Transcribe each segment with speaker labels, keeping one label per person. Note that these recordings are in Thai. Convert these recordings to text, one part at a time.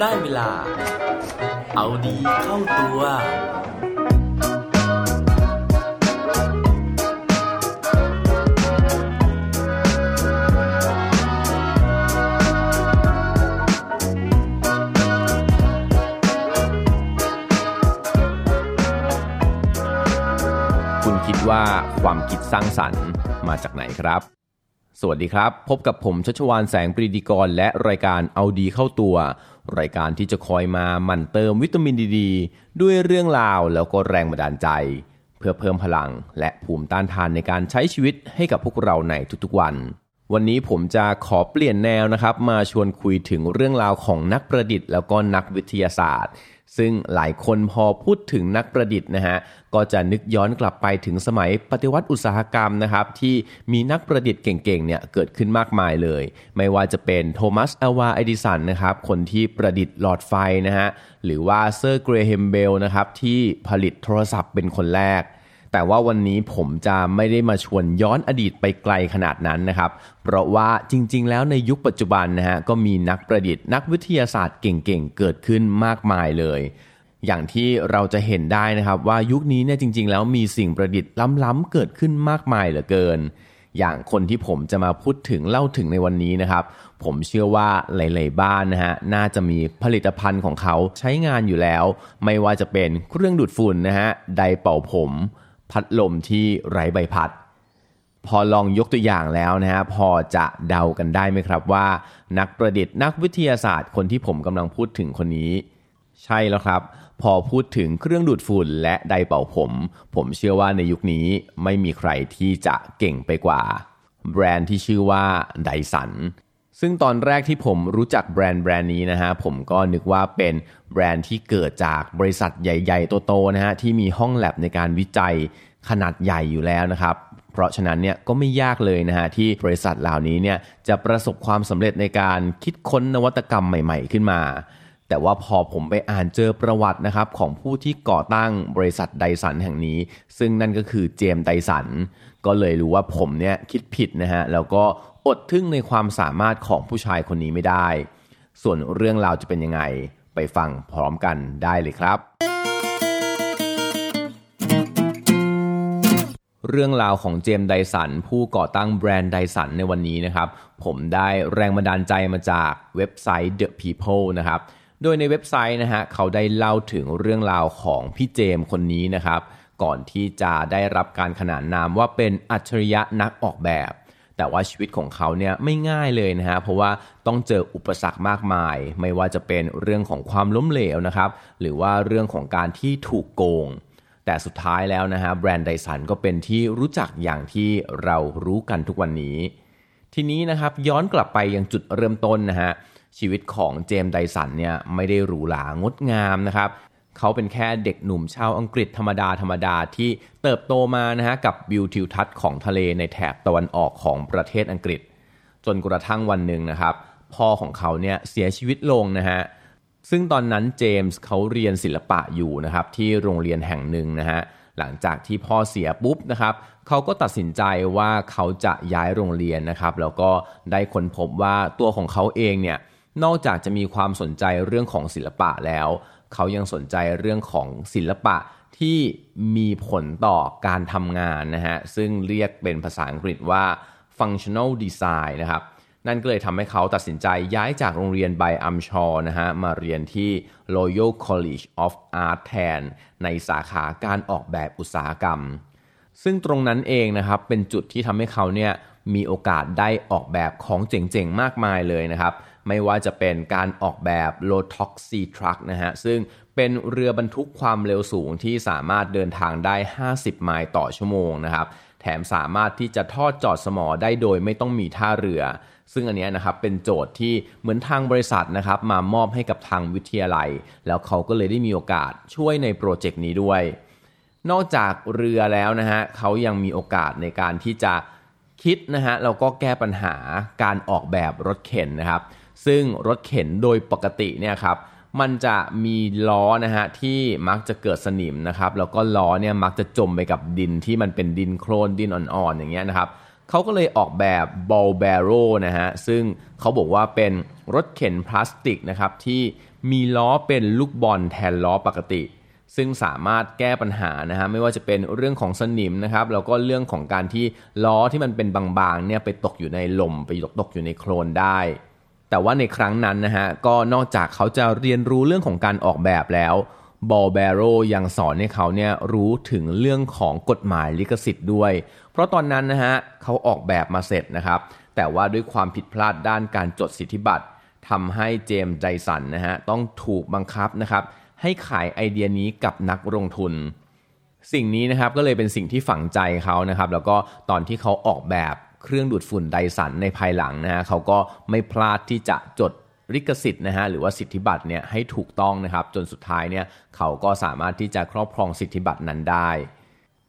Speaker 1: ได้เวลา เอาดีเข้าตัว
Speaker 2: คุณคิดว่าความคิดสร้างสรรค์มาจากไหนครับสวัสดีครับ พบกับผมชัชวานแสงปรีดีกร และรายการเอาดีเข้าตัว รายการที่จะคอยมาหมั่นเติมวิตามินดีดด้วยเรื่องราวแล้วก็แรงบันดาลใจ เพื่อเพิ่มพลังและภูมิต้านทานในการใช้ชีวิตให้กับพวกเราในทุกๆวัน วันนี้ผมจะขอเปลี่ยนแนวนะครับ มาชวนคุยถึงเรื่องราวของนักประดิษฐ์ แล้วก็นักวิทยาศาสตร์ ซึ่งหลายคนพอพูดถึงนักประดิษฐ์นะฮะก็จะนึกย้อนกลับไปถึงสมัยปฏิวัติอุตสาหกรรมนะครับที่มีนักประดิษฐ์เก่งๆเนี่ยเกิดขึ้นมากมายเลย ไม่ว่าจะเป็นโทมัสอลวาเอดิสันนะครับคนที่ประดิษฐ์หลอดไฟนะฮะหรือว่าเซอร์เกรเฮมเบลนะครับที่ผลิตโทรศัพท์เป็นคนแรก แต่ว่าวันนี้ผมจะไม่ได้มาชวนย้อนอดีตไปไกลขนาดนั้นนะครับ เพราะว่าจริง ๆ แล้วในยุคปัจจุบันนะฮะก็มีนักประดิษฐ์นักวิทยาศาสตร์เก่งๆ เกิดขึ้นมากมายเลย อย่างที่เราจะเห็นได้นะครับว่ายุคนี้เนี่ยจริง ๆ แล้วมีสิ่งประดิษฐ์ล้ำๆเกิดขึ้นมากมายเหลือเกิน อย่างคนที่ผมจะมาพูดถึงเล่าถึงในวันนี้นะครับ ผมเชื่อว่าหลายๆบ้านนะฮะน่าจะมีผลิตภัณฑ์ของเขาใช้งานอยู่แล้ว ไม่ว่าจะเป็นเครื่องดูดฝุ่นนะฮะไดเป่าผม พัดลมที่ไร้ใบพัด พอลองยกตัวอย่างแล้วนะฮะพอจะเดากันได้ไหมครับว่า นักประดิษฐ์นักวิทยาศาสตร์คนที่ผมกำลังพูดถึงคนนี้ ใช่แล้วครับ พอพูดถึงเครื่องดูดฝุ่นและไดเป่าผม ผมเชื่อว่าในยุคนี้ไม่มีใครที่จะเก่งไปกว่า แบรนด์ที่ชื่อว่าไดสัน ซึ่งตอนแรกที่ผมรู้จักแบรนด์แบรนด์นี้นะฮะผมก็นึกว่าเป็นแบรนด์ที่เกิดจากบริษัทใหญ่ๆโตๆนะฮะที่มีห้องแลบในการวิจัยขนาดใหญ่อยู่แล้วนะครับ เพราะฉะนั้นเนี่ยก็ไม่ยากเลยนะฮะที่บริษัทเหล่านี้เนี่ยจะประสบความสำเร็จในการคิดค้นนวัตกรรมใหม่ๆขึ้นมา แต่ว่าพอผมไปอ่านเจอประวัตินะครับของผู้ที่ก่อตั้งบริษัทไดสันแห่งนี้ ซึ่งนั่นก็คือเจมส์ไดสันก็เลยรู้ว่าผมเนี่ยคิดผิดนะฮะแล้วก็ อดทึ่งในความสามารถของผู้ชายคนนี้ไม่ได้ ส่วนเรื่องราวจะเป็นยังไงไปฟังพร้อมกันได้เลยครับ เรื่องราวของเจมส์ไดสัน ผู้ก่อตั้งแบรนด์ไดสันในวันนี้นะครับ ผมได้แรงบันดาลใจมาจากเว็บไซต์ The People นะครับ โดยในเว็บไซต์นะฮะเขาได้เล่าถึงเรื่องราวของพี่เจมส์คนนี้นะครับ ก่อนที่จะได้รับการขนานนามว่าเป็นอัจฉริยะนักออกแบบ แต่ว่าชีวิตของเขาเนี่ยไม่ง่ายเลยนะฮะเพราะว่าต้องเจออุปสรรคมากมาย ไม่ว่าจะเป็นเรื่องของความล้มเหลวนะครับหรือว่าเรื่องของการที่ถูกโกง แต่สุดท้ายแล้วนะฮะแบรนด์ไดสันก็เป็นที่รู้จักอย่างที่เรารู้กันทุกวันนี้ ทีนี้นะครับย้อนกลับไปยังจุดเริ่มต้นนะฮะชีวิตของเจมส์ไดสันเนี่ยไม่ได้หรูหรางดงามนะครับ เขาเป็นแค่เด็กหนุ่มชาวอังกฤษธรรมดาธรรมดาที่เติบโตมานะฮะกับวิวทิวทัศน์ของทะเลในแถบตะวันออกของประเทศอังกฤษ จนกระทั่งวันหนึ่งนะครับ พ่อของเขาเนี่ยเสียชีวิตลงนะฮะซึ่งตอนนั้นเจมส์เขาเรียนศิลปะอยู่นะครับที่โรงเรียนแห่งหนึ่งนะฮะหลังจากที่พ่อเสียปุ๊บนะครับเขาก็ตัดสินใจว่าเขาจะย้ายโรงเรียนนะครับ แล้วก็ได้ค้นพบว่าตัวของเขาเองเนี่ยนอกจากจะมีความสนใจเรื่องของศิลปะแล้ว เขายังสนใจเรื่องของศิลปะที่มีผลต่อการทำงานนะฮะซึ่งเรียกเป็นภาษาอังกฤษว่า functional design นะครับนั่นก็เลยทำให้เขาตัดสินใจย้ายจากโรงเรียนไบอัมชอนะฮะมาเรียนที่ Royal College of Art แทน ในสาขาการออกแบบอุตสาหกรรม ซึ่งตรงนั้นเองนะครับเป็นจุดที่ทำให้เขาเนี่ยมีโอกาสได้ออกแบบของเจ๋งๆ มากมายเลยนะครับ ไม่ว่าจะเป็นการออกแบบ Low Tox Sea Truck นะฮะ ซึ่งเป็นเรือบรรทุกความเร็วสูงที่สามารถเดินทางได้ 50 ไมล์ต่อชั่วโมงนะครับ แถมสามารถที่จะทอดจอดสมอได้โดยไม่ต้องมีท่าเรือ ซึ่งอันนี้นะครับเป็นโจทย์ที่เหมือนทางบริษัทนะครับมามอบให้กับทางวิทยาลัย แล้วเขาก็เลยได้มีโอกาสช่วยในโปรเจกต์นี้ด้วย นอกจากเรือแล้วนะฮะเขายังมีโอกาสในการที่จะคิดนะฮะแล้วก็แก้ปัญหาการออกแบบรถเข็นนะครับ ซึ่งรถเข็นโดยปกติเนี่ยครับมันจะมีล้อนะฮะที่มักจะเกิดสนิมนะครับแล้วก็ล้อเนี่ยมักจะจมไปกับดินที่มันเป็นดินโคลนดินอ่อนๆอย่างเงี้ยนะครับเขาก็เลยออกแบบ ball barrel นะฮะซึ่งเขาบอกว่าเป็นรถเข็นพลาสติกนะครับที่มีล้อเป็นลูกบอลแทนล้อปกติ ซึ่งสามารถแก้ปัญหานะฮะไม่ว่าจะเป็นเรื่องของสนิมนะครับแล้วก็เรื่องของการที่ล้อที่มันเป็นบางๆเนี่ยไปตกอยู่ในลมไปตกอยู่ในโคลนได้ แต่ว่าในครั้งนั้นนะฮะก็นอกจากเขาจะเรียนรู้เรื่องของการออกแบบแล้วบอลเบโรยังสอนให้เขาเนี่ยรู้ถึงเรื่องของกฎหมายลิขสิทธิ์ด้วย เพราะตอนนั้นนะฮะเขาออกแบบมาเสร็จนะครับ แต่ว่าด้วยความผิดพลาดด้านการจดสิทธิบัตรทำให้เจมส์ไดสันนะฮะต้องถูกบังคับนะครับ ให้ขายไอเดียนี้กับนักลงทุน สิ่งนี้นะครับก็เลยเป็นสิ่งที่ฝังใจเขานะครับ แล้วก็ตอนที่เขาออกแบบ เครื่องดูดฝุ่นไดสันในภายหลังนะฮะเขาก็ไม่พลาดที่จะจดลิขสิทธิ์นะฮะหรือว่าสิทธิบัตรเนี่ยให้ถูกต้องนะครับ จนสุดท้ายเนี่ยเขาก็สามารถที่จะครอบครองสิทธิบัตรนั้นได้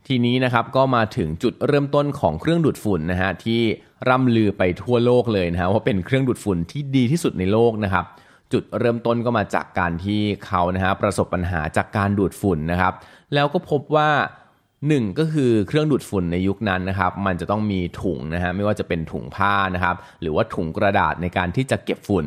Speaker 2: ทีนี้นะครับก็มาถึงจุดเริ่มต้นของเครื่องดูดฝุ่นนะฮะที่ร่ำลือไปทั่วโลกเลยนะฮะว่าเป็นเครื่องดูดฝุ่นที่ดีที่สุดในโลกนะครับ จุดเริ่มต้นก็มาจากการที่เขานะฮะประสบปัญหาจากการดูดฝุ่นนะครับ แล้วก็พบว่า หนึ่งก็คือเครื่องดูดฝุ่นในยุคนั้นนะครับมันจะต้องมีถุงนะฮะไม่ว่าจะเป็นถุงผ้านะครับหรือว่าถุงกระดาษในการที่จะเก็บฝุ่น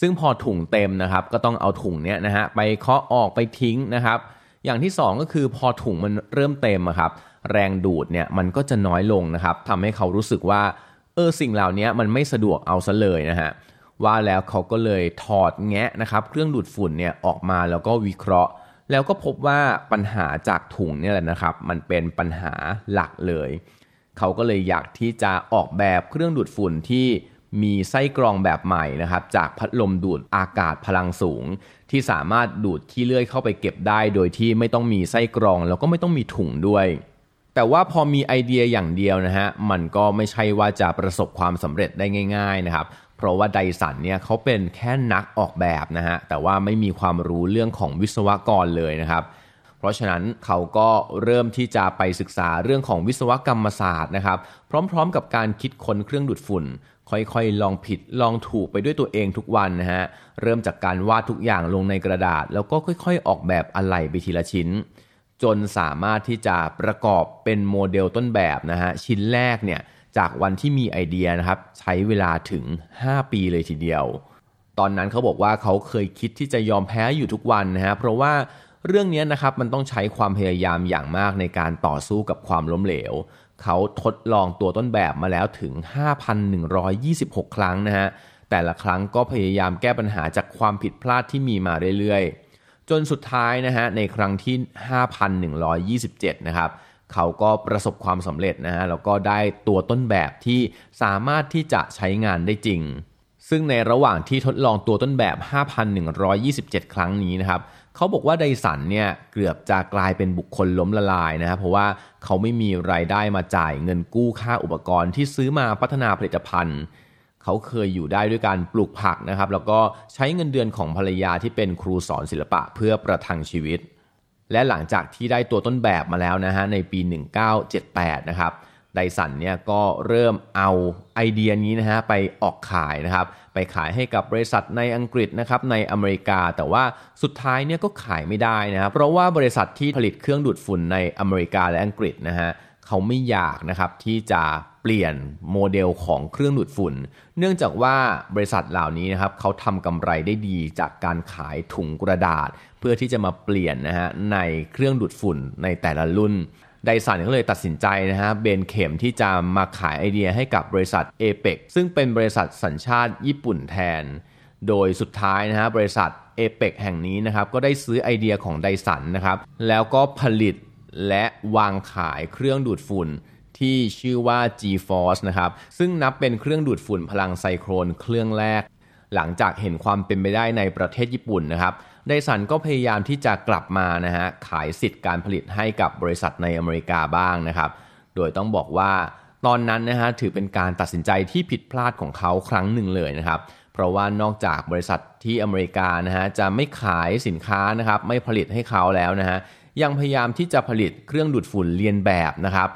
Speaker 2: ซึ่งพอถุงเต็มนะครับก็ต้องเอาถุงเนี้ยนะฮะไปเคาะออกไปทิ้งนะครับ อย่างที่สองก็คือพอถุงมันเริ่มเต็มครับแรงดูดเนี่ยมันก็จะน้อยลงนะครับทำให้เขารู้สึกว่าเออสิ่งเหล่านี้มันไม่สะดวกเอาซะเลยนะฮะว่าแล้วเขาก็เลยถอดแงะนะครับเครื่องดูดฝุ่นเนี่ยออกมาแล้วก็วิเคราะห์ แล้วก็พบว่าปัญหาจากถุงเนี่ยแหละนะครับ มันเป็นปัญหาหลักเลย เขาก็เลยอยากที่จะออกแบบเครื่องดูดฝุ่นที่มีไส้กรองแบบใหม่นะครับ จากพัดลมดูดอากาศพลังสูง ที่สามารถดูดขี้เลื่อยเข้าไปเก็บได้โดยที่ไม่ต้องมีไส้กรองแล้วก็ไม่ต้องมีถุงด้วย แต่ว่าพอมีไอเดียอย่างเดียวนะฮะมันก็ไม่ใช่ว่าจะประสบความสำเร็จได้ง่าย ๆนะครับ เพราะว่าไดสันเนี่ยเขาเป็นแค่นักออกแบบนะฮะแต่ว่าไม่มีความรู้เรื่องของวิศวกรเลยนะครับ เพราะฉะนั้นเขาก็เริ่มที่จะไปศึกษาเรื่องของวิศวกรรมศาสตร์นะครับ พร้อมๆ กับการคิดค้นเครื่องดูดฝุ่น ค่อยๆ ลองผิดลองถูกไปด้วยตัวเองทุกวันนะฮะเริ่มจากการวาดทุกอย่างลงในกระดาษ แล้วก็ค่อยๆ ออกแบบอะไหล่ไปทีละชิ้นจนสามารถที่จะประกอบเป็นโมเดลต้นแบบนะฮะชิ้นแรกเนี่ย จากวันที่มีไอเดียนะครับ ใช้เวลาถึง 5 ปีเลยทีเดียว ตอนนั้นเขาบอกว่าเขาเคยคิดที่จะยอมแพ้อยู่ทุกวันนะฮะเพราะว่าเรื่องนี้นะครับมันต้องใช้ความพยายามอย่างมากในการต่อสู้กับความล้มเหลว เขาทดลองตัวต้นแบบมาแล้วถึง 5,126 ครั้งนะฮะแต่ละครั้งก็พยายามแก้ปัญหาจากความผิดพลาดที่มีมาเรื่อยๆ จนสุดท้ายนะฮะในครั้งที่ 5,127 นะครับ เขาก็ประสบความสำเร็จนะฮะแล้วก็ได้ตัวต้นแบบที่สามารถที่จะใช้งานได้จริง ซึ่งในระหว่างที่ทดลองตัวต้นแบบ 5,127 ครั้งนี้นะครับเขาบอกว่าไดสันเนี่ยเกือบจะกลายเป็นบุคคลล้มละลายนะครับเพราะว่าเขาไม่มีรายได้มาจ่ายเงินกู้ค่าอุปกรณ์ที่ซื้อมาพัฒนาผลิตภัณฑ์เขาเคยอยู่ได้ด้วยการปลูกผักนะครับ แล้วก็ใช้เงินเดือนของภรรยาที่เป็นครูสอนศิลปะเพื่อประทังชีวิต และหลังจากที่ได้ตัวต้นแบบมาแล้วนะฮะในปี 1978 นะครับไดสันเนี่ยก็เริ่มเอาไอเดียนี้นะฮะไปออกขายนะครับไปขายให้กับบริษัทในอังกฤษนะครับในอเมริกา แต่ว่าสุดท้ายเนี่ยก็ขายไม่ได้นะครับเพราะว่าบริษัทที่ผลิตเครื่องดูดฝุ่นในอเมริกาและอังกฤษนะฮะเขาไม่อยากนะครับที่จะ เปลี่ยนโมเดลของเครื่องดูดฝุ่น เนื่องจากว่าบริษัทเหล่านี้นะครับเขาทำกำไรได้ดีจากการขายถุงกระดาษ เพื่อที่จะมาเปลี่ยนนะฮะในเครื่องดูดฝุ่นในแต่ละรุ่นไดสันก็เลยตัดสินใจนะฮะเบนเข็มที่จะมาขายไอเดียให้กับบริษัท a p e ปซึ่งเป็นบริษัทสัญชาติญี่ปุ่นแทน โดยสุดท้ายนะฮะบริษัท a p e ปแห่งนี้นะครับก็ได้ซื้อไอเดียของไดสันนะครับแล้วก็ผลิตและวางขายเครื่องดูดฝุ่น ที่ชื่อว่า G-Force นะครับ ซึ่งนับเป็นเครื่องดูดฝุ่นพลังไซโครนเครื่องแรก หลังจากเห็นความเป็นไปได้ในประเทศญี่ปุ่นนะครับไดสันก็พยายามที่จะกลับมานะฮะขายสิทธิ์การผลิตให้กับบริษัทในอเมริกาบ้างนะครับ โดยต้องบอกว่าตอนนั้นนะฮะถือเป็นการตัดสินใจที่ผิดพลาดของเขาครั้งหนึ่งเลยนะครับ เพราะว่านอกจากบริษัทที่อเมริกานะฮะจะไม่ขายสินค้านะครับ ไม่ผลิตให้เขาแล้วนะฮะยังพยายามที่จะผลิตเครื่องดูดฝุ่นเลียนแบบนะครับ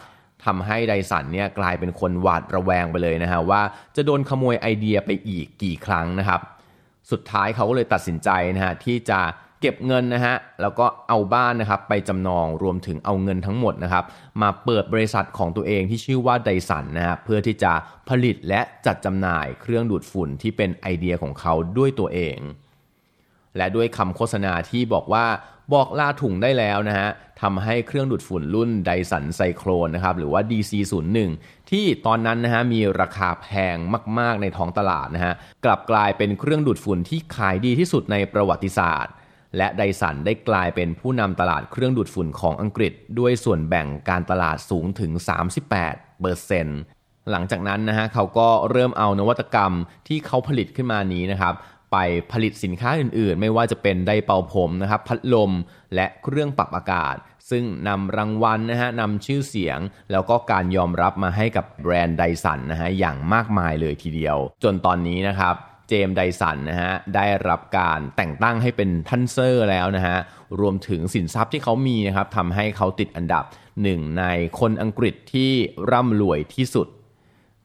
Speaker 2: ทำให้ไดสันเนี่ยกลายเป็นคนหวาดระแวงไปเลยนะฮะว่าจะโดนขโมยไอเดียไปอีกกี่ครั้งนะครับ สุดท้ายเขาก็เลยตัดสินใจนะฮะที่จะเก็บเงินนะฮะแล้วก็เอาบ้านนะครับไปจำนองรวมถึงเอาเงินทั้งหมดนะครับมาเปิดบริษัทของตัวเองที่ชื่อว่าไดสันนะฮะเพื่อที่จะผลิตและจัดจำหน่ายเครื่องดูดฝุ่นที่เป็นไอเดียของเขาด้วยตัวเอง และด้วยคำโฆษณาที่บอกว่า บอกลาถุงได้แล้วนะฮะทำให้เครื่องดูดฝุ่นรุ่นไดสันไซโครนนะครับหรือว่า DC01 ที่ตอนนั้นนะฮะมีราคาแพงมาก ๆ ในท้องตลาดนะฮะกลับกลายเป็นเครื่องดูดฝุ่นที่ขายดีที่สุดในประวัติศาสตร์ และไดสันได้กลายเป็นผู้นำตลาดเครื่องดูดฝุ่นของอังกฤษ ด้วยส่วนแบ่งการตลาดสูงถึง 38เปอร์เซ็นต์หลังจากนั้นนะฮะเขาก็เริ่มเอานวัตกรรมที่เขาผลิตขึ้นมานี้นะครับ ไปผลิตสินค้าอื่นๆ ไม่ว่าจะเป็นไดเป่าผมนะครับพัดลมและเครื่องปรับอากาศ ซึ่งนำรางวัลนะฮะนำชื่อเสียง แล้วก็การยอมรับมาให้กับแบรนด์ไดสันนะฮะอย่างมากมายเลยทีเดียว จนตอนนี้นะครับเจมไดสันนะฮะได้รับการแต่งตั้งให้เป็นทันเซอร์แล้วนะฮะรวมถึงสินทรัพย์ที่เขามีนะครับทำให้เขาติดอันดับหนึ่งในคนอังกฤษที่ร่ำรวยที่สุด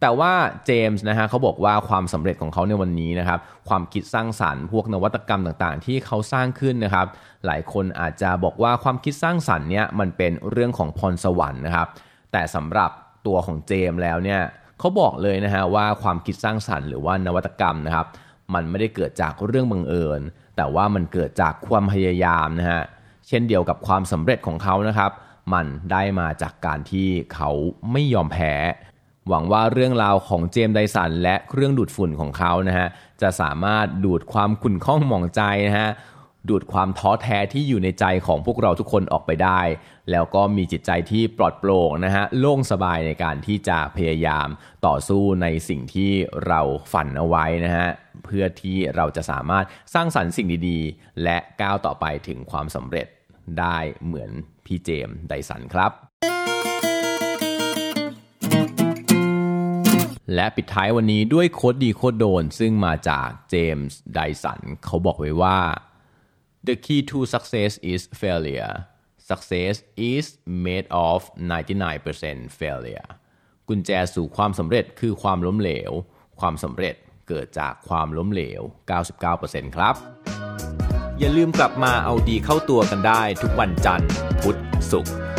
Speaker 2: แต่ว่าเจมส์นะฮะเขาบอกว่าความสำเร็จของเขาในวันนี้นะครับความคิดสร้างสารรค์พวกนวัตกรรมต่างๆ ที่เขาสร้างขึ้นนะครับ หลายคนอาจจะบอกว่าความคิดสร้างสรรค์เนี่ยมันเป็นเรื่องของพรสวรรค์นะครับ แต่สำหรับตัวของเจมส์แล้วเนี่ยเขาบอกเลยนะฮะว่าความคิดสร้างสรรค์หรือว่านวัตกรรมนะครับ มันไม่ได้เกิดจากเรื่องบังเอิญ แต่ว่ามันเกิดจากความพยายามนะฮะเช่นเดียวกับความสำเร็จของเขานะครับ มันได้มาจากการที่เขาไม่ยอมแพ้ หวังว่าเรื่องราวของเจมไดสันและเครื่องดูดฝุ่นของเขานะฮะจะสามารถดูดความขุ่นข้องหมองใจนะฮะดูดความท้อแท้ที่อยู่ในใจของพวกเราทุกคนออกไปได้ แล้วก็มีจิตใจที่ปลอดโปร่งนะฮะโล่งสบายในการที่จะพยายามต่อสู้ในสิ่งที่เราฝันเอาไว้นะฮะเพื่อที่เราจะสามารถสร้างสรรค์สิ่งดีๆ และก้าวต่อไปถึงความสำเร็จได้เหมือนพี่เจมไดสันครับ และปิดท้ายวันนี้ด้วยโคดดีโคดโดน ซึ่งมาจากเจมส์ไดสันเขาบอกไว้ว่า the key to success is failure success is made of 99% failure กุญแจสู่ความสำเร็จคือความล้มเหลว ความสำเร็จเกิดจากความล้มเหลว 99%ครับ อย่าลืมกลับมาเอาดีเข้าตัวกันได้ทุกวันจันทร์ พุธศุกร์